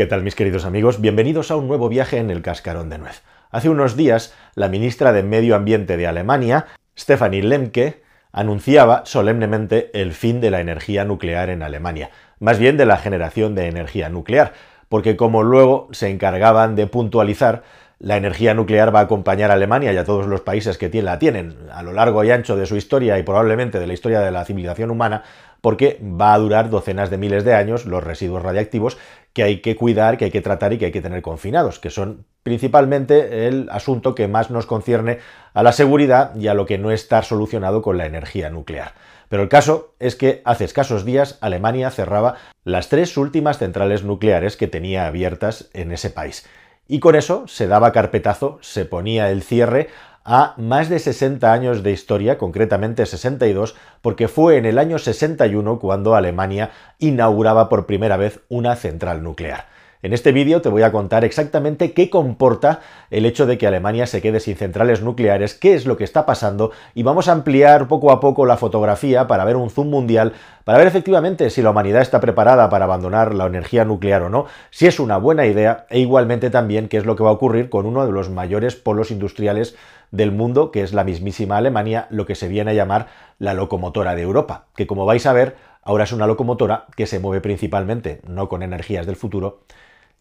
¿Qué tal mis queridos amigos? Bienvenidos a un nuevo viaje en el cascarón de nuez. Hace unos días, la ministra de Medio Ambiente de Alemania, Stefanie Lemke, anunciaba solemnemente el fin de la energía nuclear en Alemania, más bien de la generación de energía nuclear, porque como luego se encargaban de puntualizar, la energía nuclear va a acompañar a Alemania y a todos los países que la tienen a lo largo y ancho de su historia y probablemente de la historia de la civilización humana, porque va a durar docenas de miles de años los residuos radiactivos que hay que cuidar, que hay que tratar y que hay que tener confinados, que son principalmente el asunto que más nos concierne a la seguridad y a lo que no está solucionado con la energía nuclear. Pero el caso es que hace escasos días Alemania cerraba las tres últimas centrales nucleares que tenía abiertas en ese país. Y con eso se daba carpetazo, se ponía el cierre a más de 60 años de historia, concretamente 62, porque fue en el año 61 cuando Alemania inauguraba por primera vez una central nuclear. En este vídeo te voy a contar exactamente qué comporta el hecho de que Alemania se quede sin centrales nucleares, qué es lo que está pasando y vamos a ampliar poco a poco la fotografía para ver un zoom mundial, para ver efectivamente si la humanidad está preparada para abandonar la energía nuclear o no, si es una buena idea e igualmente también qué es lo que va a ocurrir con uno de los mayores polos industriales del mundo, que es la mismísima Alemania, lo que se viene a llamar la locomotora de Europa, que como vais a ver, ahora es una locomotora que se mueve principalmente no con energías del futuro,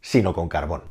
sino con carbón.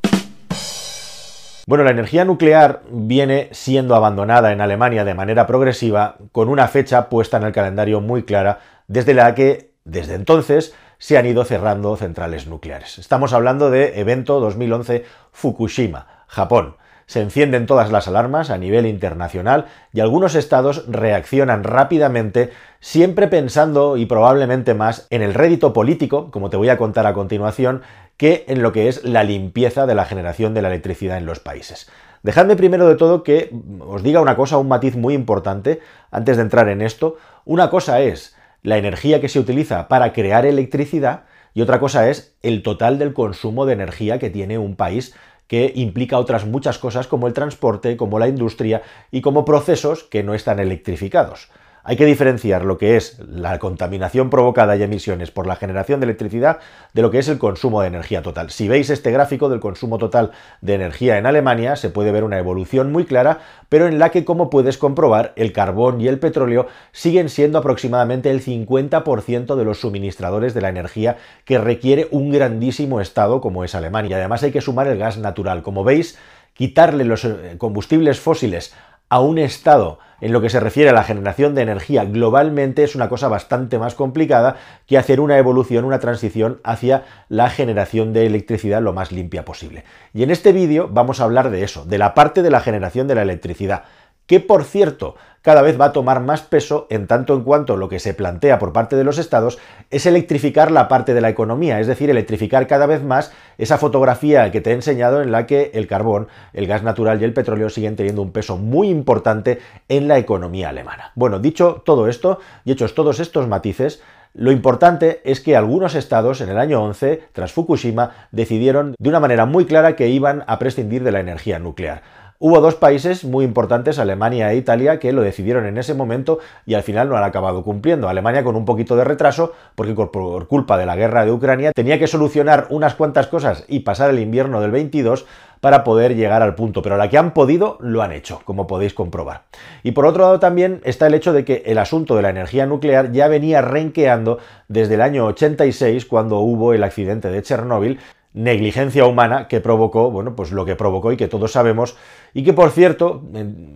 Bueno, la energía nuclear viene siendo abandonada en Alemania de manera progresiva, con una fecha puesta en el calendario muy clara, desde la que, desde entonces, se han ido cerrando centrales nucleares. Estamos hablando de evento 2011 Fukushima, Japón. Se encienden todas las alarmas a nivel internacional y algunos estados reaccionan rápidamente, siempre pensando y probablemente más en el rédito político, como te voy a contar a continuación, que en lo que es la limpieza de la generación de la electricidad en los países. Dejadme primero de todo que os diga una cosa, un matiz muy importante, antes de entrar en esto. Una cosa es la energía que se utiliza para crear electricidad y otra cosa es el total del consumo de energía que tiene un país que implica otras muchas cosas como el transporte, como la industria y como procesos que no están electrificados. Hay que diferenciar lo que es la contaminación provocada y emisiones por la generación de electricidad de lo que es el consumo de energía total. Si veis este gráfico del consumo total de energía en Alemania, se puede ver una evolución muy clara, pero en la que, como puedes comprobar, el carbón y el petróleo siguen siendo aproximadamente el 50% de los suministradores de la energía que requiere un grandísimo estado como es Alemania. Además hay que sumar el gas natural. Como veis, quitarle los eh, combustibles fósiles a un estado en lo que se refiere a la generación de energía globalmente es una cosa bastante más complicada que hacer una evolución, una transición hacia la generación de electricidad lo más limpia posible. Y en este vídeo vamos a hablar de eso, de la parte de la generación de la electricidad, que por cierto cada vez va a tomar más peso en tanto en cuanto lo que se plantea por parte de los estados es electrificar la parte de la economía, es decir, electrificar cada vez más esa fotografía que te he enseñado en la que el carbón, el gas natural y el petróleo siguen teniendo un peso muy importante en la economía alemana. Bueno, dicho todo esto y hechos todos estos matices, lo importante es que algunos estados en el año 11, tras Fukushima, decidieron de una manera muy clara que iban a prescindir de la energía nuclear. Hubo dos países muy importantes, Alemania e Italia, que lo decidieron en ese momento y al final no han acabado cumpliendo. Alemania con un poquito de retraso, porque por culpa de la guerra de Ucrania tenía que solucionar unas cuantas cosas y pasar el invierno del 22 para poder llegar al punto, pero la que han podido lo han hecho, como podéis comprobar. Y por otro lado también está el hecho de que el asunto de la energía nuclear ya venía renqueando desde el año 86, cuando hubo el accidente de Chernóbil, negligencia humana que provocó, bueno, pues lo que provocó y que todos sabemos, y que por cierto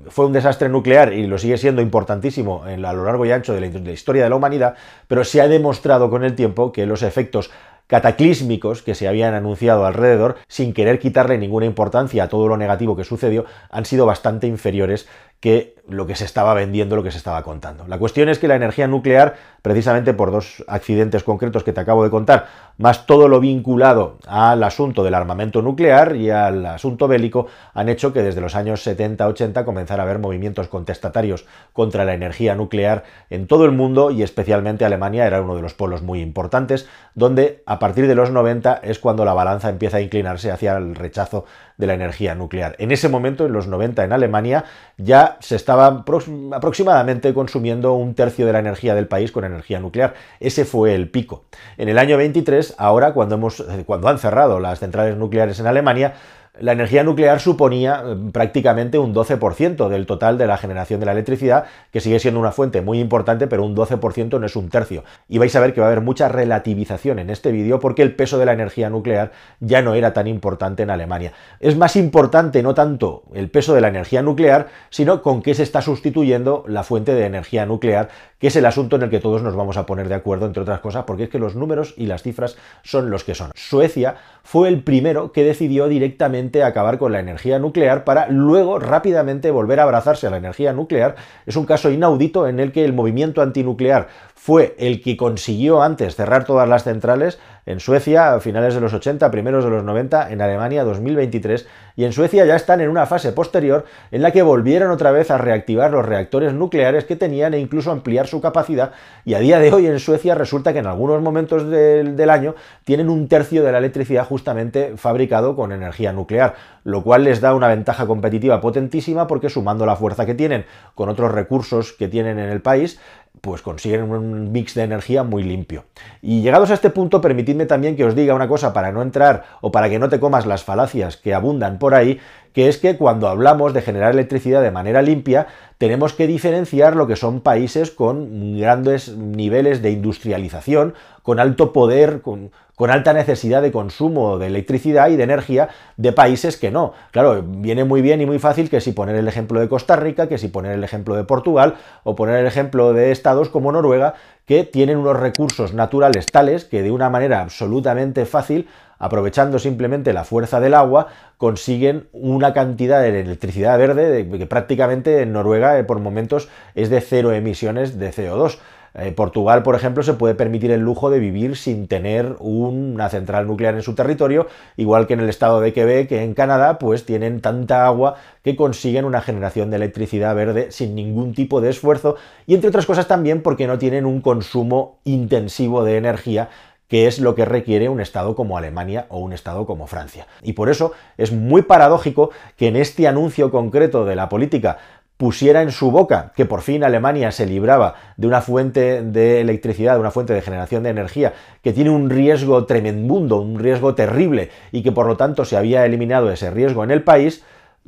fue un desastre nuclear y lo sigue siendo importantísimo a lo largo y ancho de la historia de la humanidad, pero se ha demostrado con el tiempo que los efectos cataclísmicos que se habían anunciado alrededor, sin querer quitarle ninguna importancia a todo lo negativo que sucedió, han sido bastante inferiores que lo que se estaba vendiendo, lo que se estaba contando. La cuestión es que la energía nuclear, precisamente por dos accidentes concretos que te acabo de contar, más todo lo vinculado al asunto del armamento nuclear y al asunto bélico, han hecho que desde los años 70-80 comenzara a haber movimientos contestatarios contra la energía nuclear en todo el mundo y especialmente Alemania era uno de los polos muy importantes, donde a partir de los 90 es cuando la balanza empieza a inclinarse hacia el rechazo de la energía nuclear. En ese momento, en los 90 en Alemania, ya se estaba aproximadamente consumiendo un tercio de la energía del país con energía nuclear. Ese fue el pico. En el año 23, ahora cuando, hemos, cuando han cerrado las centrales nucleares en Alemania, la energía nuclear suponía eh, prácticamente un 12% del total de la generación de la electricidad, que sigue siendo una fuente muy importante, pero un 12% no es un tercio. Y vais a ver que va a haber mucha relativización en este vídeo porque el peso de la energía nuclear ya no era tan importante en Alemania. Es más importante no tanto el peso de la energía nuclear, sino con qué se está sustituyendo la fuente de energía nuclear, que es el asunto en el que todos nos vamos a poner de acuerdo, entre otras cosas, porque es que los números y las cifras son los que son. Suecia fue el primero que decidió directamente acabar con la energía nuclear para luego rápidamente volver a abrazarse a la energía nuclear. Es un caso inaudito en el que el movimiento antinuclear fue el que consiguió antes cerrar todas las centrales en Suecia a finales de los 80, primeros de los 90, en Alemania 2023, y en Suecia ya están en una fase posterior en la que volvieron otra vez a reactivar los reactores nucleares que tenían e incluso ampliar su capacidad, y a día de hoy en Suecia resulta que en algunos momentos del, del año tienen un tercio de la electricidad justamente fabricado con energía nuclear, lo cual les da una ventaja competitiva potentísima porque sumando la fuerza que tienen con otros recursos que tienen en el país, pues consiguen un mix de energía muy limpio. Y llegados a este punto, permitidme también que os diga una cosa para no entrar o para que no te comas las falacias que abundan por ahí, que es que cuando hablamos de generar electricidad de manera limpia, tenemos que diferenciar lo que son países con grandes niveles de industrialización, con alto poder, con, con alta necesidad de consumo de electricidad y de energía de países que no. Claro, viene muy bien y muy fácil que si poner el ejemplo de Costa Rica, que si poner el ejemplo de Portugal o poner el ejemplo de estados como Noruega, que tienen unos recursos naturales tales que de una manera absolutamente fácil aprovechando simplemente la fuerza del agua, consiguen una cantidad de electricidad verde que prácticamente en Noruega eh, por momentos es de cero emisiones de CO2. Eh, Portugal, por ejemplo, se puede permitir el lujo de vivir sin tener una central nuclear en su territorio, igual que en el estado de Quebec, que en Canadá, pues tienen tanta agua que consiguen una generación de electricidad verde sin ningún tipo de esfuerzo y entre otras cosas también porque no tienen un consumo intensivo de energía que es lo que requiere un Estado como Alemania o un Estado como Francia. Y por eso es muy paradójico que en este anuncio concreto de la política pusiera en su boca que por fin Alemania se libraba de una fuente de electricidad, de una fuente de generación de energía que tiene un riesgo tremendundo, un riesgo terrible y que por lo tanto se había eliminado ese riesgo en el país,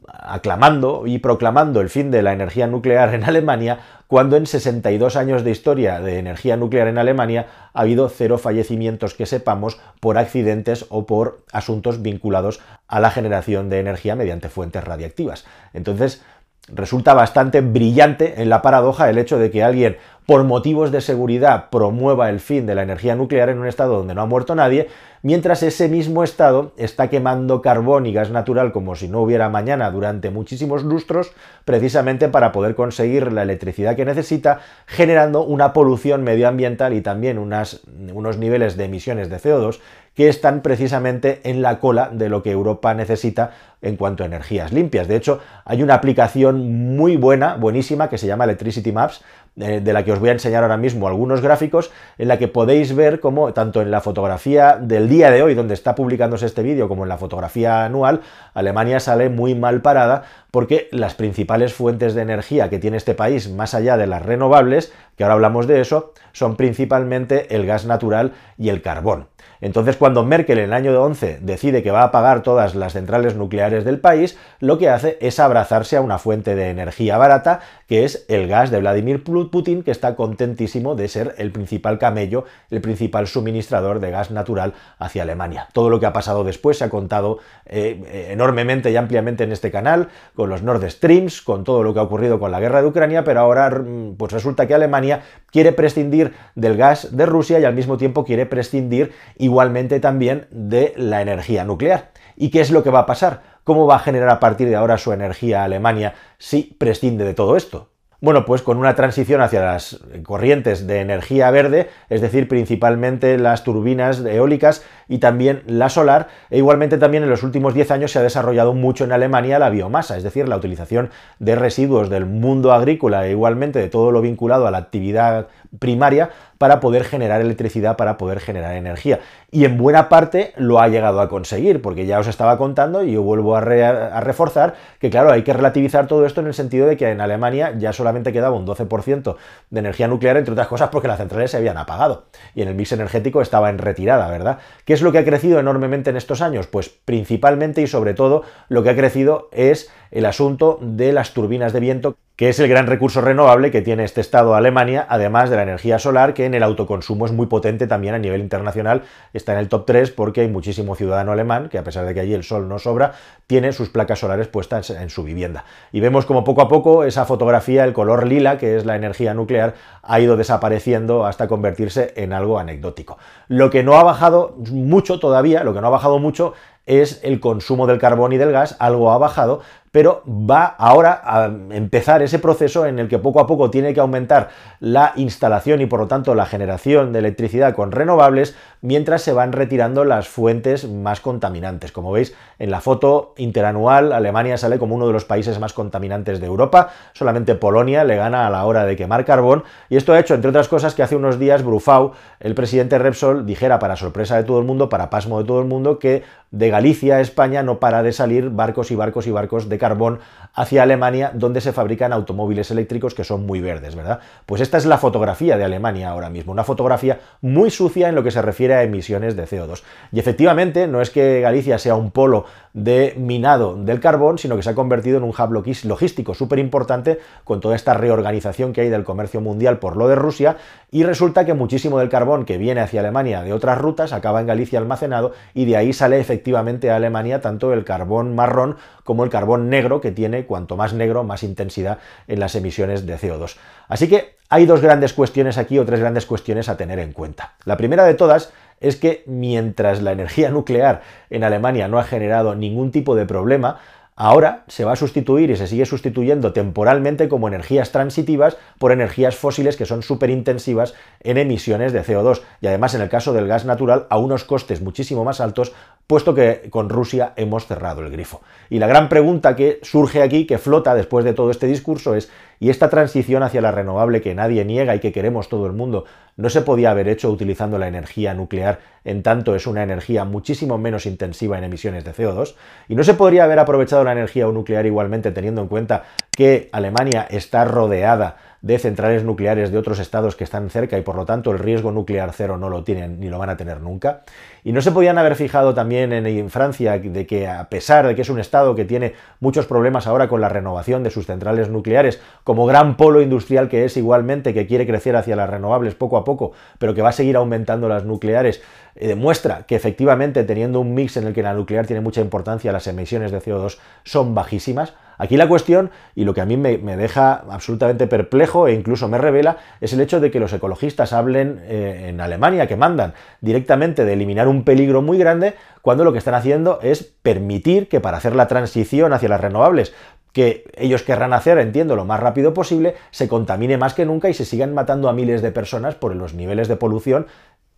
aclamando y proclamando el fin de la energía nuclear en Alemania, cuando en 62 años de historia de energía nuclear en Alemania ha habido cero fallecimientos que sepamos por accidentes o por asuntos vinculados a la generación de energía mediante fuentes radiactivas. Entonces, resulta bastante brillante en la paradoja el hecho de que alguien por motivos de seguridad promueva el fin de la energía nuclear en un estado donde no ha muerto nadie, mientras ese mismo estado está quemando carbón y gas natural como si no hubiera mañana durante muchísimos lustros, precisamente para poder conseguir la electricidad que necesita, generando una polución medioambiental y también unos niveles de emisiones de CO2 que están precisamente en la cola de lo que Europa necesita en cuanto a energías limpias. De hecho, hay una aplicación muy buena, buenísima, que se llama Electricity Maps, eh, de la que os voy a enseñar ahora mismo algunos gráficos, en la que podéis ver cómo, tanto en la fotografía del día de hoy, donde está publicándose este vídeo, como en la fotografía anual, Alemania sale muy mal parada porque las principales fuentes de energía que tiene este país, más allá de las renovables, que ahora hablamos de eso, son principalmente el gas natural y el carbón. Entonces, cuando Merkel en el año 11 decide que va a apagar todas las centrales nucleares del país, lo que hace es abrazarse a una fuente de energía barata, que es el gas de Vladimir Putin, que está contentísimo de ser el principal camello, el principal suministrador de gas natural hacia Alemania. Todo lo que ha pasado después se ha contado eh, enormemente y ampliamente en este canal, con los Nord Streams, con todo lo que ha ocurrido con la guerra de Ucrania, pero ahora pues resulta que Alemania quiere prescindir del gas de Rusia y al mismo tiempo quiere prescindir igualmente también de la energía nuclear. ¿Y qué es lo que va a pasar? ¿Cómo va a generar a partir de ahora su energía Alemania si prescinde de todo esto? Bueno, pues con una transición hacia las corrientes de energía verde, es decir, principalmente las turbinas eólicas y también la solar, e igualmente también en los últimos 10 años se ha desarrollado mucho en Alemania la biomasa, es decir, la utilización de residuos del mundo agrícola e igualmente de todo lo vinculado a la actividad primaria para poder generar electricidad, para poder generar energía. Y en buena parte lo ha llegado a conseguir, porque ya os estaba contando y yo vuelvo a, reforzar que, claro, hay que relativizar todo esto en el sentido de que en Alemania ya solamente quedaba un 12% de energía nuclear, entre otras cosas porque las centrales se habían apagado y en el mix energético estaba en retirada, ¿verdad? ¿Qué es lo que ha crecido enormemente en estos años? Pues principalmente y sobre todo lo que ha crecido es el asunto de las turbinas de viento que es el gran recurso renovable que tiene este estado Alemania, además de la energía solar, que en el autoconsumo es muy potente también a nivel internacional, está en el top 3 porque hay muchísimo ciudadano alemán que a pesar de que allí el sol no sobra, tiene sus placas solares puestas en su vivienda. Y vemos como poco a poco esa fotografía, el color lila, que es la energía nuclear, ha ido desapareciendo hasta convertirse en algo anecdótico. Lo que no ha bajado mucho todavía, lo que no ha bajado mucho es el consumo del carbón y del gas, algo ha bajado, pero va ahora a empezar ese proceso en el que poco a poco tiene que aumentar la instalación y por lo tanto la generación de electricidad con renovables mientras se van retirando las fuentes más contaminantes. Como veis en la foto interanual, Alemania sale como uno de los países más contaminantes de Europa, solamente Polonia le gana a la hora de quemar carbón y esto ha hecho, entre otras cosas, que hace unos días Brufau, el presidente Repsol, dijera para sorpresa de todo el mundo, para pasmo de todo el mundo, que de Galicia España no para de salir barcos y barcos y barcos de carbón hacia Alemania, donde se fabrican automóviles eléctricos que son muy verdes, ¿verdad? Pues esta es la fotografía de Alemania ahora mismo, una fotografía muy sucia en lo que se refiere a emisiones de CO2. Y efectivamente, no es que Galicia sea un polo de minado del carbón, sino que se ha convertido en un hub logístico súper importante con toda esta reorganización que hay del comercio mundial por lo de Rusia, y resulta que muchísimo del carbón que viene hacia Alemania de otras rutas acaba en Galicia almacenado, y de ahí sale efectivamente a Alemania tanto el carbón marrón como el carbón negro, que tiene cuanto más negro, más intensidad en las emisiones de CO2. Así que hay dos grandes cuestiones aquí o tres grandes cuestiones a tener en cuenta. La primera de todas es que mientras la energía nuclear en Alemania no ha generado ningún tipo de problema, Ahora se va a sustituir y se sigue sustituyendo temporalmente como energías transitivas por energías fósiles que son súper intensivas en emisiones de CO2 y además en el caso del gas natural a unos costes muchísimo más altos puesto que con Rusia hemos cerrado el grifo. Y la gran pregunta que surge aquí, que flota después de todo este discurso es ¿y esta transición hacia la renovable que nadie niega y que queremos todo el mundo no se podía haber hecho utilizando la energía nuclear, en tanto es una energía muchísimo menos intensiva en emisiones de CO2, y no se podría haber aprovechado la energía nuclear igualmente teniendo en cuenta que Alemania está rodeada de centrales nucleares de otros estados que están cerca y por lo tanto el riesgo nuclear cero no lo tienen ni lo van a tener nunca. Y no se podían haber fijado también en, Francia de que a pesar de que es un estado que tiene muchos problemas ahora con la renovación de sus centrales nucleares, como gran polo industrial que es igualmente, que quiere crecer hacia las renovables poco a poco, pero que va a seguir aumentando las nucleares, eh, demuestra que efectivamente teniendo un mix en el que la nuclear tiene mucha importancia, las emisiones de CO2 son bajísimas, Aquí la cuestión, y lo que a mí me, deja absolutamente perplejo e incluso me revela, es el hecho de que los ecologistas hablen eh, en Alemania, que mandan directamente de eliminar un peligro muy grande, cuando lo que están haciendo es permitir que para hacer la transición hacia las renovables, que ellos querrán hacer, entiendo, lo más rápido posible, se contamine más que nunca y se sigan matando a miles de personas por los niveles de polución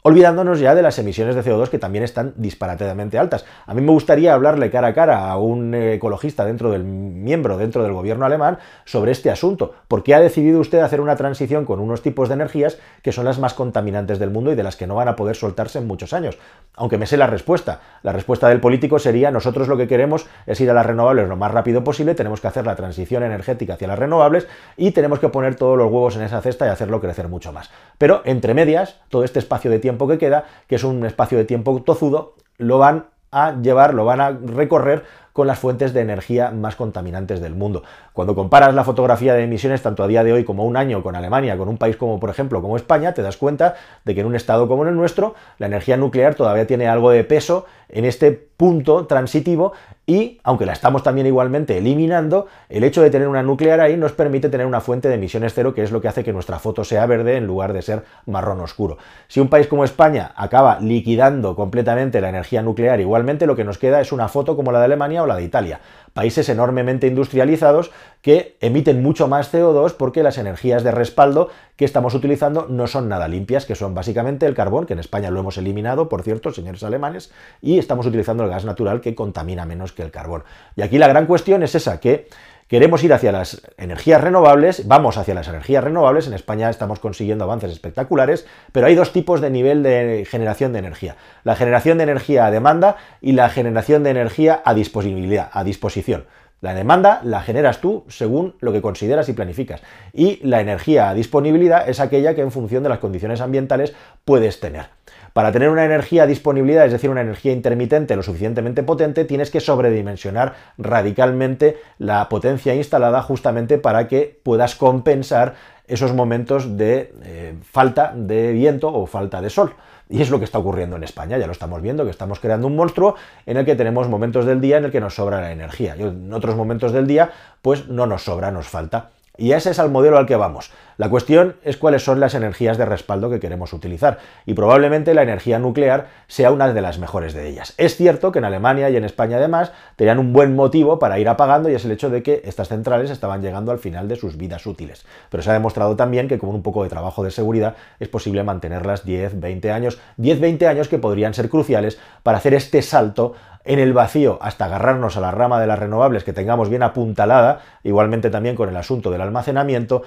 olvidándonos ya de las emisiones de CO2 que también están disparatadamente altas. A mí me gustaría hablarle cara a cara a un ecologista dentro del miembro, dentro del gobierno alemán, sobre este asunto. ¿Por qué ha decidido usted hacer una transición con unos tipos de energías que son las más contaminantes del mundo y de las que no van a poder soltarse en muchos años? Aunque me sé la respuesta. La respuesta del político sería nosotros lo que queremos es ir a las renovables lo más rápido posible, tenemos que hacer la transición energética hacia las renovables y tenemos que poner todos los huevos en esa cesta y hacerlo crecer mucho más. Pero entre medias, todo este espacio de tiempo que queda, que es un espacio de tiempo tozudo, lo van a llevar, lo van a recorrer con las fuentes de energía más contaminantes del mundo. Cuando comparas la fotografía de emisiones tanto a día de hoy como un año con Alemania, con un país como por ejemplo como España, te das cuenta de que en un estado como el nuestro, la energía nuclear todavía tiene algo de peso en este punto transitivo y, aunque la estamos también igualmente eliminando, el hecho de tener una nuclear ahí nos permite tener una fuente de emisiones cero, que es lo que hace que nuestra foto sea verde en lugar de ser marrón oscuro. Si un país como España acaba liquidando completamente la energía nuclear, igualmente lo que nos queda es una foto como la de Alemania la de Italia países enormemente industrializados que emiten mucho más CO2 porque las energías de respaldo que estamos utilizando no son nada limpias, que son básicamente el carbón, que en España lo hemos eliminado, por cierto, señores alemanes, y estamos utilizando el gas natural que contamina menos que el carbón. Y aquí la gran cuestión es esa, que Queremos ir hacia las energías renovables, vamos hacia las energías renovables, en España estamos consiguiendo avances espectaculares, pero hay dos tipos de nivel de generación de energía. La generación de energía a demanda y la generación de energía a disponibilidad, a disposición. La demanda la generas tú según lo que consideras y planificas. Y la energía a disponibilidad es aquella que en función de las condiciones ambientales puedes tener. Para tener una energía disponibilidad, es decir, una energía intermitente lo suficientemente potente, tienes que sobredimensionar radicalmente la potencia instalada justamente para que puedas compensar esos momentos de eh, falta de viento o falta de sol. Y es lo que está ocurriendo en España, ya lo estamos viendo, que estamos creando un monstruo en el que tenemos momentos del día en el que nos sobra la energía. Y en otros momentos del día, pues no nos sobra, nos falta. Y ese es el modelo al que vamos. La cuestión es cuáles son las energías de respaldo que queremos utilizar, y probablemente la energía nuclear sea una de las mejores de ellas. Es cierto que en Alemania y en España además tenían un buen motivo para ir apagando y es el hecho de que estas centrales estaban llegando al final de sus vidas útiles. Pero se ha demostrado también que con un poco de trabajo de seguridad es posible mantenerlas 10, 20 años, 10, 20 años que podrían ser cruciales para hacer este salto en el vacío hasta agarrarnos a la rama de las renovables que tengamos bien apuntalada, igualmente también con el asunto del almacenamiento,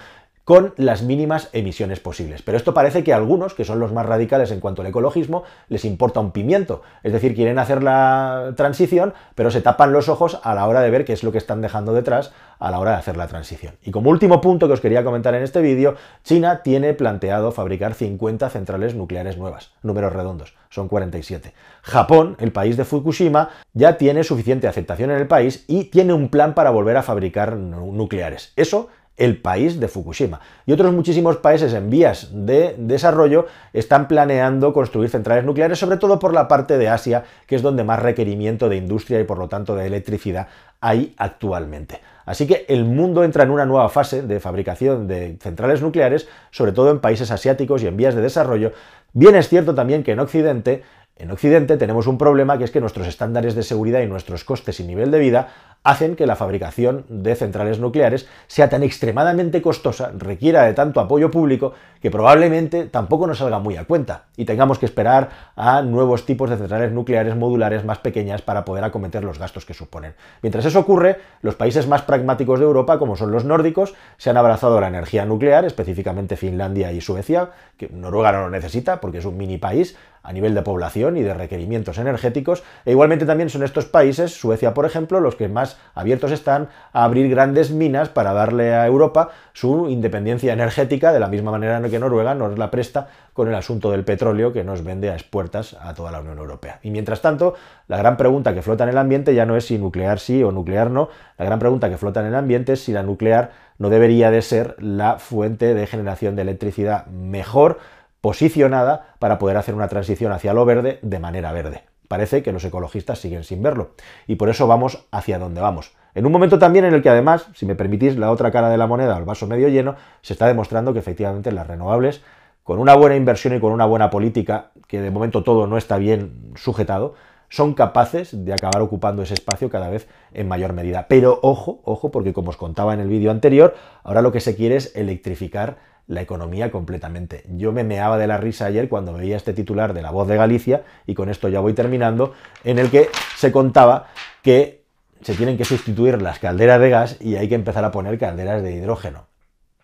con las mínimas emisiones posibles. Pero esto parece que a algunos, que son los más radicales en cuanto al ecologismo, les importa un pimiento. Es decir, quieren hacer la transición, pero se tapan los ojos a la hora de ver qué es lo que están dejando detrás a la hora de hacer la transición. Y como último punto que os quería comentar en este vídeo, China tiene planteado fabricar 50 centrales nucleares nuevas, números redondos, son 47. Japón, el país de Fukushima, ya tiene suficiente aceptación en el país y tiene un plan para volver a fabricar nucleares. Eso el país de Fukushima. Y otros muchísimos países en vías de desarrollo están planeando construir centrales nucleares, sobre todo por la parte de Asia, que es donde más requerimiento de industria y por lo tanto de electricidad hay actualmente. Así que el mundo entra en una nueva fase de fabricación de centrales nucleares, sobre todo en países asiáticos y en vías de desarrollo. Bien es cierto también que en Occidente en Occidente tenemos un problema que es que nuestros estándares de seguridad y nuestros costes y nivel de vida hacen que la fabricación de centrales nucleares sea tan extremadamente costosa, requiera de tanto apoyo público, que probablemente tampoco nos salga muy a cuenta y tengamos que esperar a nuevos tipos de centrales nucleares modulares más pequeñas para poder acometer los gastos que suponen. Mientras eso ocurre, los países más pragmáticos de Europa, como son los nórdicos, se han abrazado a la energía nuclear, específicamente Finlandia y Suecia, que Noruega no lo necesita porque es un mini país, a nivel de población y de requerimientos energéticos, e igualmente también son estos países, Suecia por ejemplo, los que más abiertos están a abrir grandes minas para darle a Europa su independencia energética, de la misma manera que Noruega nos la presta con el asunto del petróleo que nos vende a expuertas a toda la Unión Europea. Y mientras tanto, la gran pregunta que flota en el ambiente ya no es si nuclear sí o nuclear no, la gran pregunta que flota en el ambiente es si la nuclear no debería de ser la fuente de generación de electricidad mejor posicionada para poder hacer una transición hacia lo verde de manera verde. Parece que los ecologistas siguen sin verlo y por eso vamos hacia donde vamos. En un momento también en el que además, si me permitís, la otra cara de la moneda, el vaso medio lleno, se está demostrando que efectivamente las renovables, con una buena inversión y con una buena política, que de momento todo no está bien sujetado, son capaces de acabar ocupando ese espacio cada vez en mayor medida. Pero ojo, ojo, porque como os contaba en el vídeo anterior, ahora lo que se quiere es electrificar la economía completamente. Yo me meaba de la risa ayer cuando veía este titular de La Voz de Galicia, y con esto ya voy terminando, en el que se contaba que se tienen que sustituir las calderas de gas y hay que empezar a poner calderas de hidrógeno.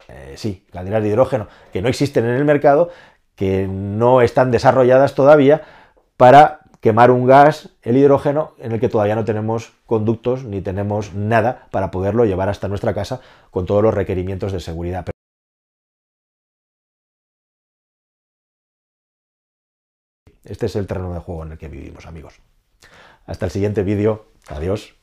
Eh, sí, calderas de hidrógeno que no existen en el mercado, que no están desarrolladas todavía para quemar un gas, el hidrógeno, en el que todavía no tenemos conductos ni tenemos nada para poderlo llevar hasta nuestra casa con todos los requerimientos de seguridad. Este es el terreno de juego en el que vivimos, amigos. Hasta el siguiente vídeo. Adiós.